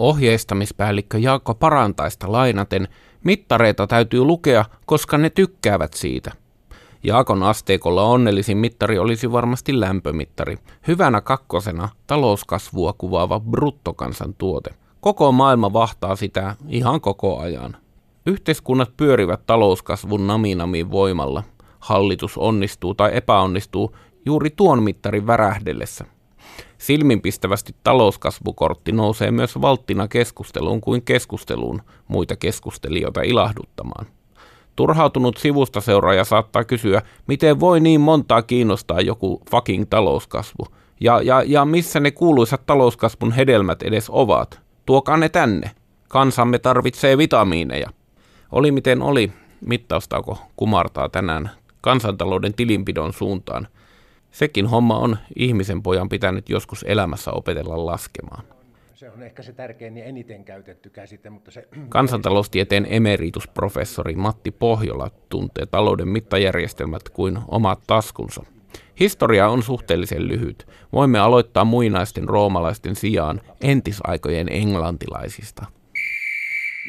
Ohjeistamispäällikkö Jaakko Parantaista lainaten, mittareita täytyy lukea, koska ne tykkäävät siitä. Jaakon asteikolla onnellisin mittari olisi varmasti lämpömittari. Hyvänä kakkosena talouskasvua kuvaava bruttokansantuote. Koko maailma vahtaa sitä ihan koko ajan. Yhteiskunnat pyörivät talouskasvun naminamiin voimalla. Hallitus onnistuu tai epäonnistuu juuri tuon mittarin värähdellessä. Silminpistävästi talouskasvukortti nousee myös valttina keskusteluun kuin keskusteluun muita keskustelijoita ilahduttamaan. Turhautunut sivusta seuraaja saattaa kysyä, miten voi niin montaa kiinnostaa joku fucking talouskasvu. Ja, ja, ja missä ne kuuluisat talouskasvun hedelmät edes ovat? Tuokaa ne tänne. Kansamme tarvitsee vitamiineja. Oli miten oli, mittaustauko kumartaa tänään kansantalouden tilinpidon suuntaan. Sekin homma on ihmisen pojan pitänyt joskus elämässä opetella laskemaan. Se on ehkä se tärkein ja eniten käytetty käsite, mutta se... Kansantaloustieteen emeritusprofessori Matti Pohjola tuntee talouden mittajärjestelmät kuin omat taskunsa. Historia on suhteellisen lyhyt. Voimme aloittaa muinaisten roomalaisten sijaan entisaikojen englantilaisista.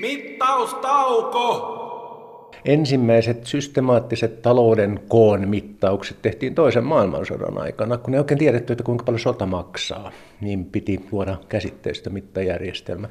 Mittaustauko! Ensimmäiset systemaattiset talouden koon mittaukset tehtiin toisen maailmansodan aikana. Kun ei oikein tiedetty, että kuinka paljon sota maksaa, niin piti luoda käsitteistä mittajärjestelmä.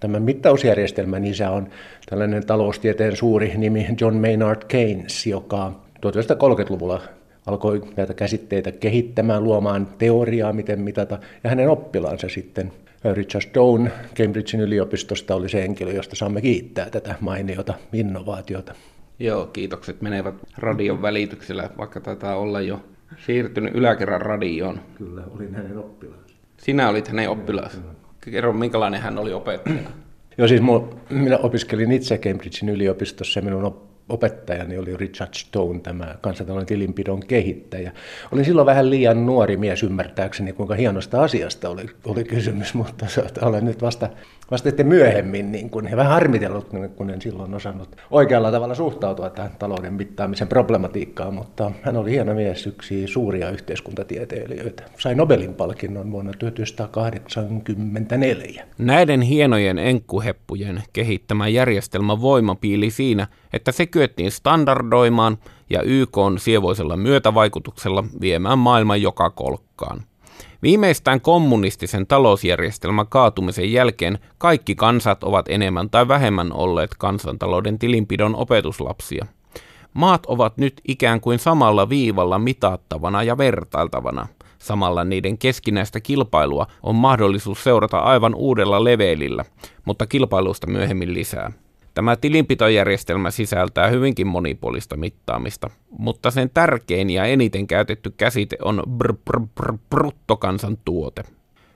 Tämän mittausjärjestelmän isä on tällainen taloustieteen suuri nimi John Maynard Keynes, joka 1930-luvulla alkoi näitä käsitteitä kehittämään, luomaan teoriaa, miten mitata, ja hänen oppilaansa sitten Richard Stone Cambridgein yliopistosta oli se henkilö, josta saamme kiittää tätä mainiota innovaatiota. Joo, kiitokset menevät radion välityksellä, vaikka taitaa olla jo siirtynyt yläkerran radioon. Kyllä, olin hänen oppilaansa. Sinä olit hänen oppilaansa. Kerro, minkälainen hän oli opettajana? Joo, siis minä opiskelin itse Cambridgein yliopistossa ja minun opettajani oli Richard Stone, tämä kansantalouden tilinpidon kehittäjä. Olin silloin vähän liian nuori mies ymmärtääkseni, kuinka hienosta asiasta oli, oli kysymys, mutta olen nyt vasta, vasta sitten myöhemmin niin kun, vähän harmitellut, kun en silloin osannut oikealla tavalla suhtautua tähän talouden mittaamisen problematiikkaan, mutta hän oli hieno mies, yksi suuria yhteiskuntatieteilijöitä. Sai Nobelin palkinnon vuonna 1984. Näiden hienojen enkkuheppujen kehittämä järjestelmä voimapiili siinä, että se kyettiin standardoimaan ja YK on sievoisella myötävaikutuksella viemään maailman joka kolkkaan. Viimeistään kommunistisen talousjärjestelmän kaatumisen jälkeen kaikki kansat ovat enemmän tai vähemmän olleet kansantalouden tilinpidon opetuslapsia. Maat ovat nyt ikään kuin samalla viivalla mitattavana ja vertailtavana. Samalla niiden keskinäistä kilpailua on mahdollisuus seurata aivan uudella levelillä, mutta kilpailusta myöhemmin lisää. Tämä tilinpitojärjestelmä sisältää hyvinkin monipuolista mittaamista, mutta sen tärkein ja eniten käytetty käsite on br, br, br, bruttokansantuote.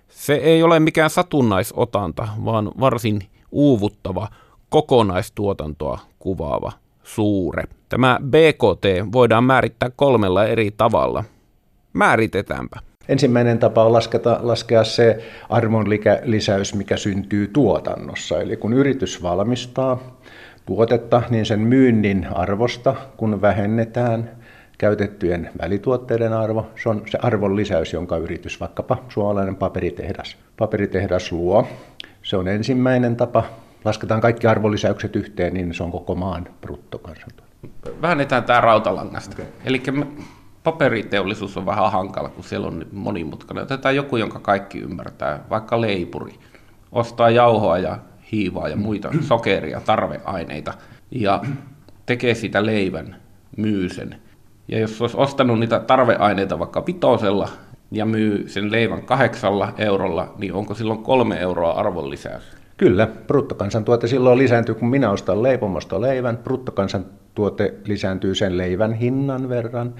Se ei ole mikään satunnaisotanta, vaan varsin uuvuttava, kokonaistuotantoa kuvaava suure. Tämä BKT voidaan määrittää kolmella eri tavalla. Määritetäänpä. Ensimmäinen tapa on lasketa, laskea se arvonlisäys, mikä syntyy tuotannossa. Eli kun yritys valmistaa tuotetta, niin sen myynnin arvosta, kun vähennetään käytettyjen välituotteiden arvo, se on se arvon lisäys, jonka yritys, vaikkapa suomalainen paperitehdas, paperitehdas luo. Se on ensimmäinen tapa. Lasketaan kaikki arvonlisäykset yhteen, niin se on koko maan bruttokansantuote. Vähennetään tämä rautalangasta. Okay. Eli paperiteollisuus on vähän hankala, kun siellä on monimutkainen. Otetaan joku, jonka kaikki ymmärtää, vaikka leipuri. Ostaa jauhoa ja hiivaa ja muita sokeria, tarveaineita ja tekee siitä leivän, myy sen. Ja jos olisi ostanut niitä tarveaineita vaikka pitosella ja myy sen leivän kahdeksalla eurolla, niin onko silloin kolme euroa arvonlisäys? Kyllä, bruttokansantuote silloin lisääntyy, kun minä ostan leipomosta leivän. Bruttokansantuote lisääntyy sen leivän hinnan verran.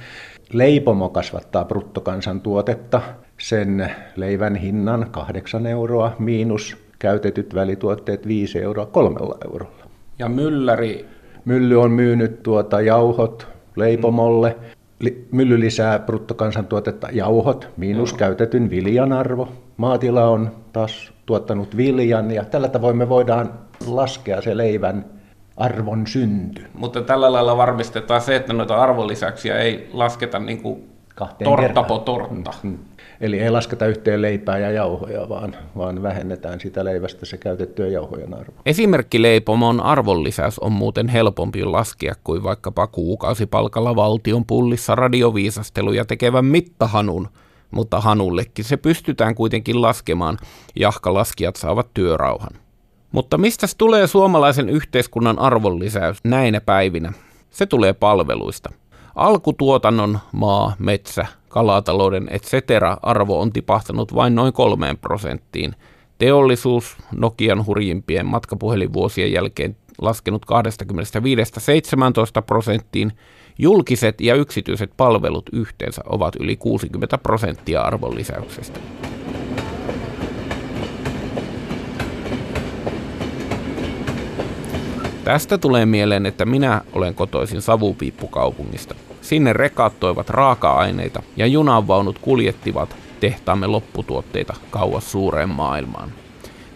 Leipomo kasvattaa bruttokansantuotetta sen leivän hinnan 8 euroa miinus käytetyt välituotteet 5 euroa kolmella eurolla. Ja mylläri? Mylly on myynyt tuota jauhot leipomolle. Mylly lisää bruttokansantuotetta jauhot, miinus Joo. käytetyn viljan arvo. Maatila on taas tuottanut viljan ja tällä tavoin me voidaan laskea se leivän arvon synty. Mutta tällä lailla varmistetaan se, että noita arvonlisäyksiä ei lasketa niin kuin tortta po tortta. Mm, mm. Eli ei lasketa yhteen leipää ja jauhoja, vaan, vaan vähennetään sitä leivästä se käytettyä jauhojen arvoa. Esimerkkileipomon arvonlisäys on muuten helpompi laskea kuin vaikkapa kuukausipalkalla valtion pullissa radioviisasteluja tekevän mittahanun, mutta hanullekin se pystytään kuitenkin laskemaan, jahka laskijat saavat työrauhan. Mutta mistä tulee suomalaisen yhteiskunnan arvonlisäys näinä päivinä? Se tulee palveluista. Alkutuotannon, maa, metsä, kalatalouden etc. arvo on tipahtanut vain noin kolmeen prosenttiin. Teollisuus Nokian hurjimpien matkapuhelinvuosien jälkeen laskenut 25-17 prosenttiin. Julkiset ja yksityiset palvelut yhteensä ovat yli 60 prosenttia arvonlisäyksestä. Tästä tulee mieleen, että minä olen kotoisin savupiippukaupungista. Sinne rekat toivat raaka-aineita ja junanvaunut kuljettivat tehtaamme lopputuotteita kauas suureen maailmaan.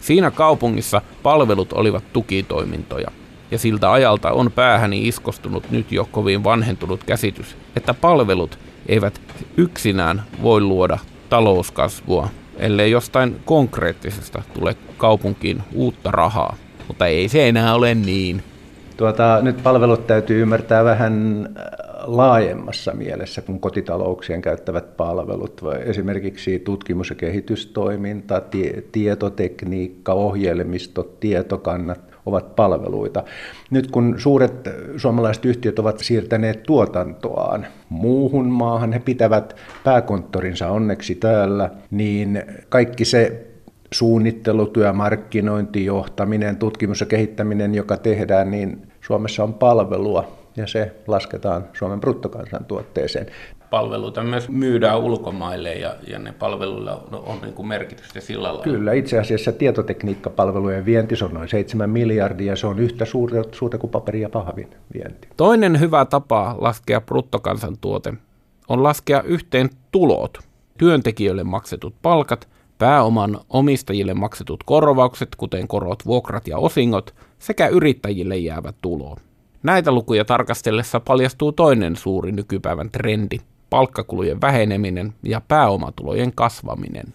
Siinä kaupungissa palvelut olivat tukitoimintoja, ja siltä ajalta on päähäni iskostunut nyt jo kovin vanhentunut käsitys, että palvelut eivät yksinään voi luoda talouskasvua, ellei jostain konkreettisesta tule kaupunkiin uutta rahaa. Mutta ei se enää ole niin. Tuota, nyt palvelut täytyy ymmärtää vähän äh, laajemmassa mielessä kuin kotitalouksien käyttävät palvelut. Esimerkiksi tutkimus- ja kehitystoiminta, tie- tietotekniikka, ohjelmistot, tietokannat ovat palveluita. Nyt kun suuret suomalaiset yhtiöt ovat siirtäneet tuotantoaan muuhun maahan, he pitävät pääkonttorinsa onneksi täällä, niin kaikki se suunnittelutyö, markkinointi, johtaminen, tutkimus ja kehittäminen, joka tehdään, niin Suomessa on palvelua ja se lasketaan Suomen bruttokansantuotteeseen. Palveluita myös myydään ulkomaille ja, ja ne palveluilla on, on niin kuin merkitystä sillä lailla. Kyllä, itse asiassa tietotekniikkapalvelujen vienti on noin 7 miljardia, se on yhtä suurta, suurta kuin paperi ja pahvin vienti. Toinen hyvä tapa laskea bruttokansantuote on laskea yhteen tulot, työntekijöille maksetut palkat pääoman omistajille maksetut korvaukset, kuten korot, vuokrat ja osingot, sekä yrittäjille jäävät tulo. Näitä lukuja tarkastellessa paljastuu toinen suuri nykypäivän trendi, palkkakulujen väheneminen ja pääomatulojen kasvaminen.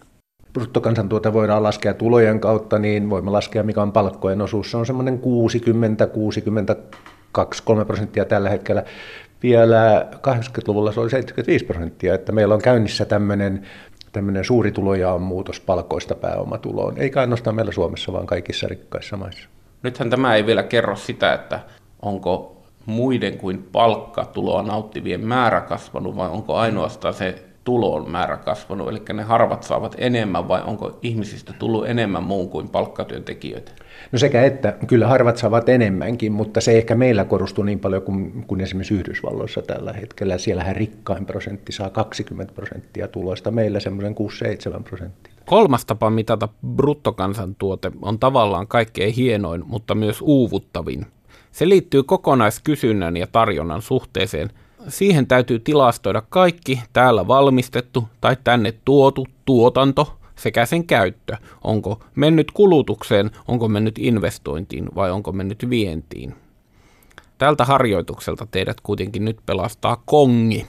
Bruttokansantuote voidaan laskea tulojen kautta, niin voimme laskea mikä on palkkojen osuus. Se on semmoinen 60, 62, 3 prosenttia tällä hetkellä. Vielä 80-luvulla se oli 75 prosenttia, että meillä on käynnissä tämmöinen tämmöinen suuri tulojaon muutos palkoista pääomatuloon, eikä ainoastaan meillä Suomessa, vaan kaikissa rikkaissa maissa. Nythän tämä ei vielä kerro sitä, että onko muiden kuin palkkatuloa nauttivien määrä kasvanut vai onko ainoastaan se tulon määrä kasvanut, eli ne harvat saavat enemmän vai onko ihmisistä tullut enemmän muun kuin palkkatyöntekijöitä? No sekä että, kyllä harvat saavat enemmänkin, mutta se ei ehkä meillä korostuu niin paljon kuin, kuin esimerkiksi Yhdysvalloissa tällä hetkellä. Siellähän rikkain prosentti saa 20 prosenttia tuloista, meillä semmoisen 6-7 prosenttia. Kolmas tapa mitata bruttokansantuote on tavallaan kaikkein hienoin, mutta myös uuvuttavin. Se liittyy kokonaiskysynnän ja tarjonnan suhteeseen. Siihen täytyy tilastoida kaikki täällä valmistettu tai tänne tuotu tuotanto sekä sen käyttö. Onko mennyt kulutukseen, onko mennyt investointiin vai onko mennyt vientiin. Tältä harjoitukselta teidät kuitenkin nyt pelastaa kongi.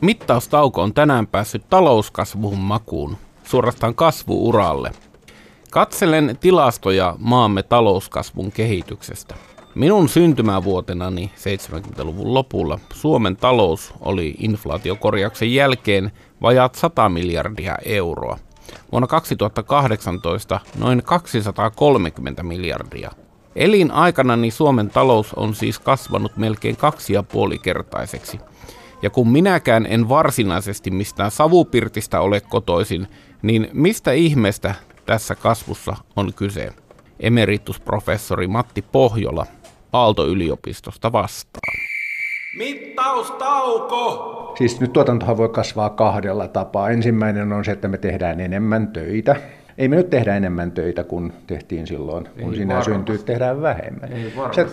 Mittaustauko on tänään päässyt talouskasvun makuun, suorastaan kasvuuralle. Katselen tilastoja maamme talouskasvun kehityksestä. Minun syntymävuotenani 70-luvun lopulla Suomen talous oli inflaatiokorjauksen jälkeen vajaat 100 miljardia euroa. Vuonna 2018 noin 230 miljardia. Elinaikanani Suomen talous on siis kasvanut melkein kaksi ja puoli kertaiseksi. Ja kun minäkään en varsinaisesti mistään savupirtistä ole kotoisin, niin mistä ihmeestä tässä kasvussa on kyse? Emeritusprofessori Matti Pohjola Aalto-yliopistosta vastaan. Mittaustauko! Siis nyt tuotantohan voi kasvaa kahdella tapaa. Ensimmäinen on se, että me tehdään enemmän töitä. Ei me nyt tehdä enemmän töitä kuin tehtiin silloin, kun Ei sinä syntyy, tehdään vähemmän. Ei se,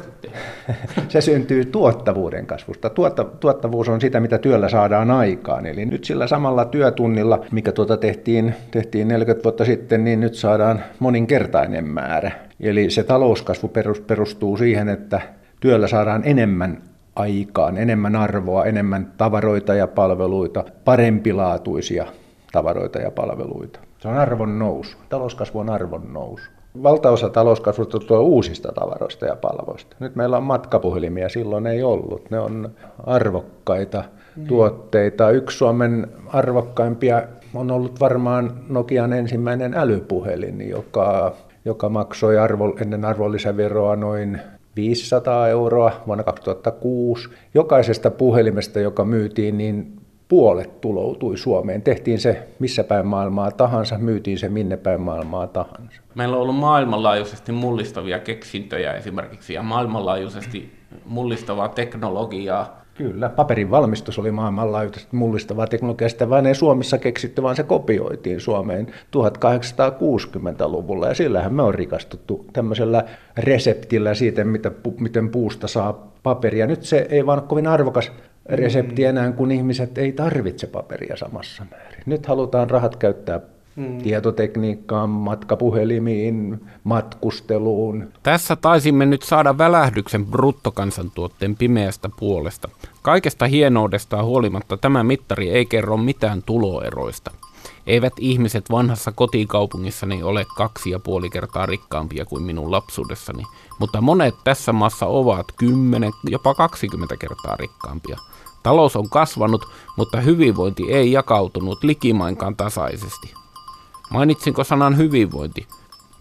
se syntyy tuottavuuden kasvusta. Tuotta, tuottavuus on sitä, mitä työllä saadaan aikaan. Eli nyt sillä samalla työtunnilla, mikä tuota tehtiin, tehtiin 40 vuotta sitten, niin nyt saadaan moninkertainen määrä. Eli se talouskasvu perustuu siihen, että työllä saadaan enemmän aikaan enemmän arvoa, enemmän tavaroita ja palveluita, parempilaatuisia tavaroita ja palveluita. Se on arvon nousu. Talouskasvu on arvon nousu. Valtaosa talouskasvusta tulee uusista tavaroista ja palveluista. Nyt meillä on matkapuhelimia, silloin ei ollut. Ne on arvokkaita mm. tuotteita. Yksi Suomen arvokkaimpia on ollut varmaan Nokian ensimmäinen älypuhelin, joka, joka maksoi arvo, ennen arvonlisäveroa noin 500 euroa vuonna 2006. Jokaisesta puhelimesta, joka myytiin, niin puolet tuloutui Suomeen. Tehtiin se missä päin maailmaa tahansa, myytiin se minne päin maailmaa tahansa. Meillä on ollut maailmanlaajuisesti mullistavia keksintöjä esimerkiksi ja maailmanlaajuisesti mullistavaa teknologiaa. Kyllä, paperin valmistus oli maailmanlaajuisesti mullistavaa teknologiaa, sitä vain ei Suomessa keksitty, vaan se kopioitiin Suomeen 1860-luvulla ja sillähän me on rikastuttu tämmöisellä reseptillä siitä, miten puusta saa paperia. Nyt se ei vaan ole kovin arvokas resepti mm. enää, kun ihmiset ei tarvitse paperia samassa määrin. Nyt halutaan rahat käyttää mm. tietotekniikkaan, matkapuhelimiin, matkusteluun. Tässä taisimme nyt saada välähdyksen bruttokansantuotteen pimeästä puolesta. Kaikesta hienoudestaan huolimatta tämä mittari ei kerro mitään tuloeroista. Eivät ihmiset vanhassa kotikaupungissani ole kaksi ja puoli kertaa rikkaampia kuin minun lapsuudessani, mutta monet tässä maassa ovat 10, jopa 20 kertaa rikkaampia. Talous on kasvanut, mutta hyvinvointi ei jakautunut likimainkaan tasaisesti. Mainitsinko sanan hyvinvointi?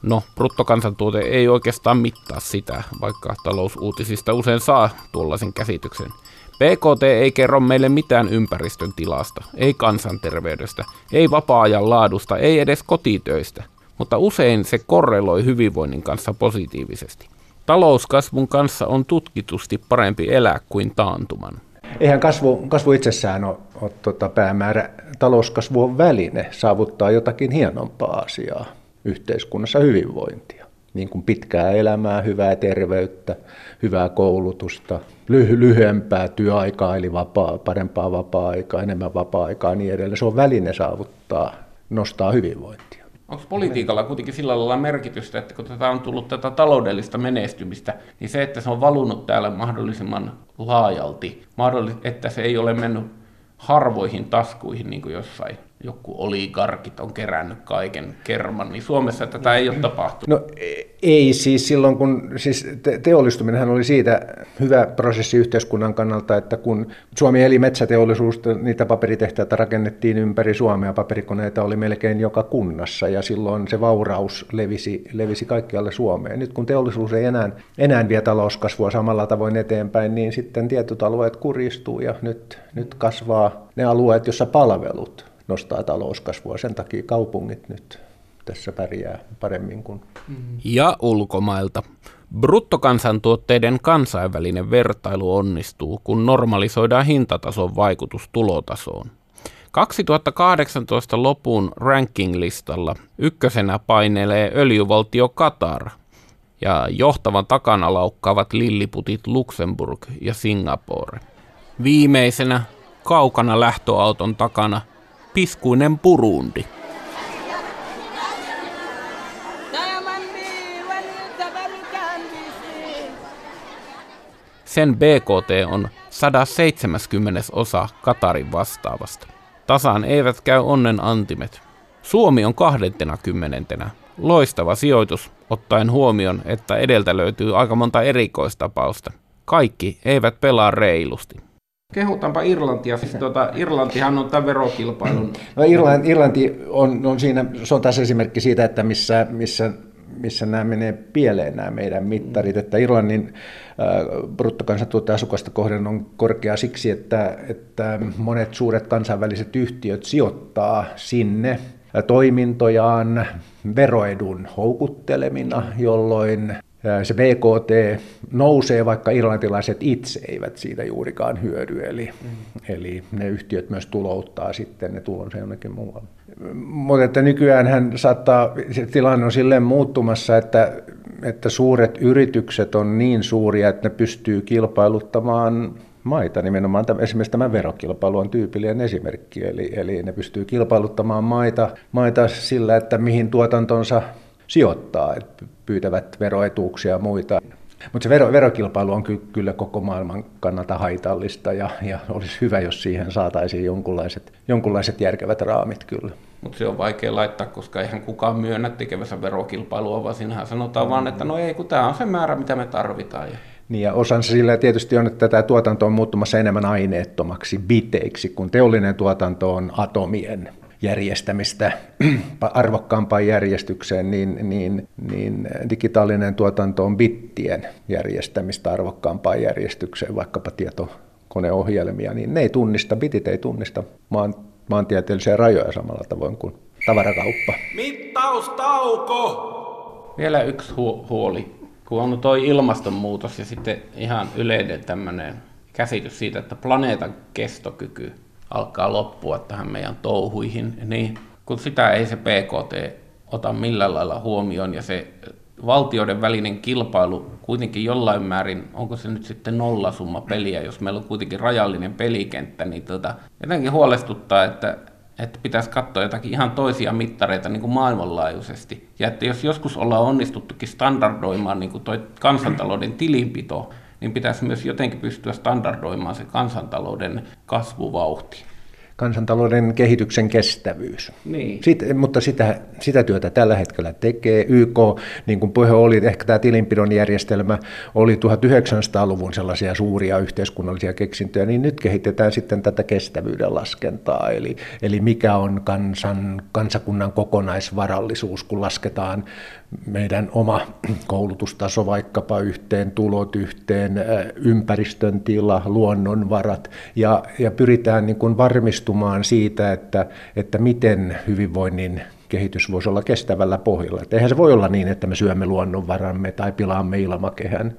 No, bruttokansantuote ei oikeastaan mittaa sitä, vaikka talousuutisista usein saa tuollaisen käsityksen. PKT ei kerro meille mitään ympäristön tilasta, ei kansanterveydestä, ei vapaa-ajan laadusta, ei edes kotitöistä, mutta usein se korreloi hyvinvoinnin kanssa positiivisesti. Talouskasvun kanssa on tutkitusti parempi elää kuin taantuman. Eihän kasvu, kasvu itsessään ole, ole tuota päämäärä. Talouskasvu on väline saavuttaa jotakin hienompaa asiaa yhteiskunnassa, hyvinvointia. Niin kuin pitkää elämää, hyvää terveyttä, hyvää koulutusta, lyhy- lyhyempää työaikaa, eli vapaa, parempaa vapaa-aikaa, enemmän vapaa-aikaa ja niin edelleen. Se on väline saavuttaa, nostaa hyvinvointia. Onko politiikalla kuitenkin sillä lailla merkitystä, että kun tätä on tullut tätä taloudellista menestymistä, niin se, että se on valunut täällä mahdollisimman laajalti, että se ei ole mennyt harvoihin taskuihin niin kuin jossain joku oligarkit on kerännyt kaiken kerman, niin Suomessa tätä ei ole tapahtunut. No ei siis silloin, kun siis teollistuminenhan oli siitä hyvä prosessi yhteiskunnan kannalta, että kun Suomi eli metsäteollisuus, niitä paperitehtaita rakennettiin ympäri Suomea, paperikoneita oli melkein joka kunnassa ja silloin se vauraus levisi, levisi kaikkialle Suomeen. Nyt kun teollisuus ei enää, enää vie talouskasvua samalla tavoin eteenpäin, niin sitten tietyt alueet kuristuu ja nyt, nyt kasvaa ne alueet, joissa palvelut nostaa talouskasvua. Sen takia kaupungit nyt tässä pärjää paremmin kuin... Ja ulkomailta. Bruttokansantuotteiden kansainvälinen vertailu onnistuu, kun normalisoidaan hintatason vaikutus tulotasoon. 2018 lopun ranking-listalla ykkösenä painelee öljyvaltio Qatar ja johtavan takana laukkaavat lilliputit Luxemburg ja Singapore. Viimeisenä kaukana lähtöauton takana piskuinen Burundi. Sen BKT on 170 osa Katarin vastaavasta. Tasaan eivät käy onnen antimet. Suomi on kahdentena kymmenentenä. Loistava sijoitus, ottaen huomioon, että edeltä löytyy aika monta erikoistapausta. Kaikki eivät pelaa reilusti. Kehutaanpa Irlantia. Siis tuota, Irlantihan on tämän verokilpailun... No Irlanti, Irlanti on, on siinä, se on taas esimerkki siitä, että missä, missä missä nämä menee pieleen nämä meidän mittarit, että Irlannin bruttokansantuote asukasta kohden on korkea siksi, että, että monet suuret kansainväliset yhtiöt sijoittaa sinne toimintojaan veroedun houkuttelemina, jolloin se BKT nousee, vaikka irlantilaiset itse eivät siitä juurikaan hyödy, eli, mm. eli ne yhtiöt myös tulouttaa sitten ne tulonsa jonnekin muualle. Mutta että nykyään hän saattaa, se tilanne on silleen muuttumassa, että, että suuret yritykset on niin suuria, että ne pystyy kilpailuttamaan maita. Nimenomaan tämä, esimerkiksi tämä verokilpailu on tyypillinen esimerkki, eli, eli ne pystyy kilpailuttamaan maita, maita sillä, että mihin tuotantonsa sijoittaa, että pyytävät veroetuuksia ja muita. Mutta se vero, verokilpailu on ky- kyllä koko maailman kannalta haitallista ja, ja olisi hyvä, jos siihen saataisiin jonkunlaiset, jonkunlaiset järkevät raamit kyllä. Mutta se on vaikea laittaa, koska eihän kukaan myönnä tekevänsä verokilpailua, vaan siinähän sanotaan vaan, että no ei, kun tämä on se määrä, mitä me tarvitaan. Ja niin ja osansa sillä tietysti on, että tämä tuotanto on muuttumassa enemmän aineettomaksi, biteiksi, kun teollinen tuotanto on atomien järjestämistä arvokkaampaan järjestykseen, niin, niin, niin digitaalinen tuotanto on bittien järjestämistä arvokkaampaan järjestykseen, vaikkapa tietokoneohjelmia, niin ne ei tunnista, bitit ei tunnista maan, maantieteellisiä rajoja samalla tavoin kuin tavarakauppa. Mittaustauko! Vielä yksi hu- huoli kun on tuo ilmastonmuutos ja sitten ihan yleinen tämmöinen käsitys siitä, että planeetan kestokyky alkaa loppua tähän meidän touhuihin, niin kun sitä ei se PKT ota millään lailla huomioon ja se valtioiden välinen kilpailu kuitenkin jollain määrin, onko se nyt sitten nollasumma peliä, jos meillä on kuitenkin rajallinen pelikenttä, niin tota, jotenkin huolestuttaa, että että pitäisi katsoa jotakin ihan toisia mittareita niin kuin maailmanlaajuisesti. Ja että jos joskus ollaan onnistuttukin standardoimaan niin kuin toi kansantalouden tilinpito, niin pitäisi myös jotenkin pystyä standardoimaan se kansantalouden kasvuvauhti kansantalouden kehityksen kestävyys. Niin. Sit, mutta sitä, sitä työtä tällä hetkellä tekee. YK, niin kuin puhe oli, ehkä tämä tilinpidon järjestelmä oli 1900-luvun sellaisia suuria yhteiskunnallisia keksintöjä, niin nyt kehitetään sitten tätä kestävyyden laskentaa, eli, eli mikä on kansan, kansakunnan kokonaisvarallisuus, kun lasketaan meidän oma koulutustaso vaikkapa yhteen, tulot yhteen, ympäristön tila, luonnonvarat ja, ja pyritään niin kuin varmistumaan siitä, että, että miten hyvinvoinnin kehitys voisi olla kestävällä pohjalla. Et eihän se voi olla niin, että me syömme luonnonvaramme tai pilaamme ilmakehän.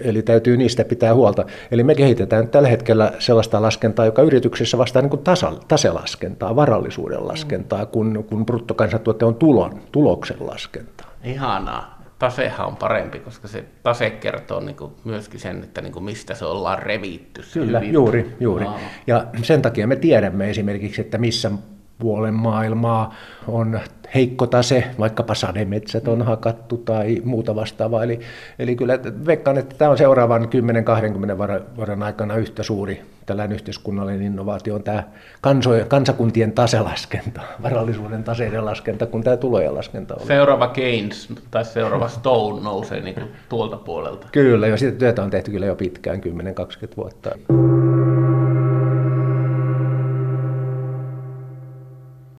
Eli täytyy niistä pitää huolta. Eli me kehitetään tällä hetkellä sellaista laskentaa, joka yrityksessä vastaa niin kuin tasa, taselaskentaa, varallisuuden laskentaa, kun, kun bruttokansantuote on tulon, tuloksen laskentaa. Ihanaa. Tasehan on parempi, koska se tase kertoo niin kuin myöskin sen, että niin kuin mistä se ollaan revitty. Se Kyllä, hyvin. juuri, juuri. Ja sen takia me tiedämme esimerkiksi, että missä puolen maailmaa on heikko tase, vaikkapa sademetsät on hakattu tai muuta vastaavaa. Eli, eli kyllä veikkaan, että tämä on seuraavan 10-20 vuoden aikana yhtä suuri tällainen yhteiskunnallinen innovaatio on tämä kansojen, kansakuntien taselaskenta, varallisuuden taseiden laskenta, kun tämä tulojen laskenta on. Seuraava Keynes tai seuraava Stone nousee niin tuolta puolelta. Kyllä, ja sitä työtä on tehty kyllä jo pitkään, 10-20 vuotta.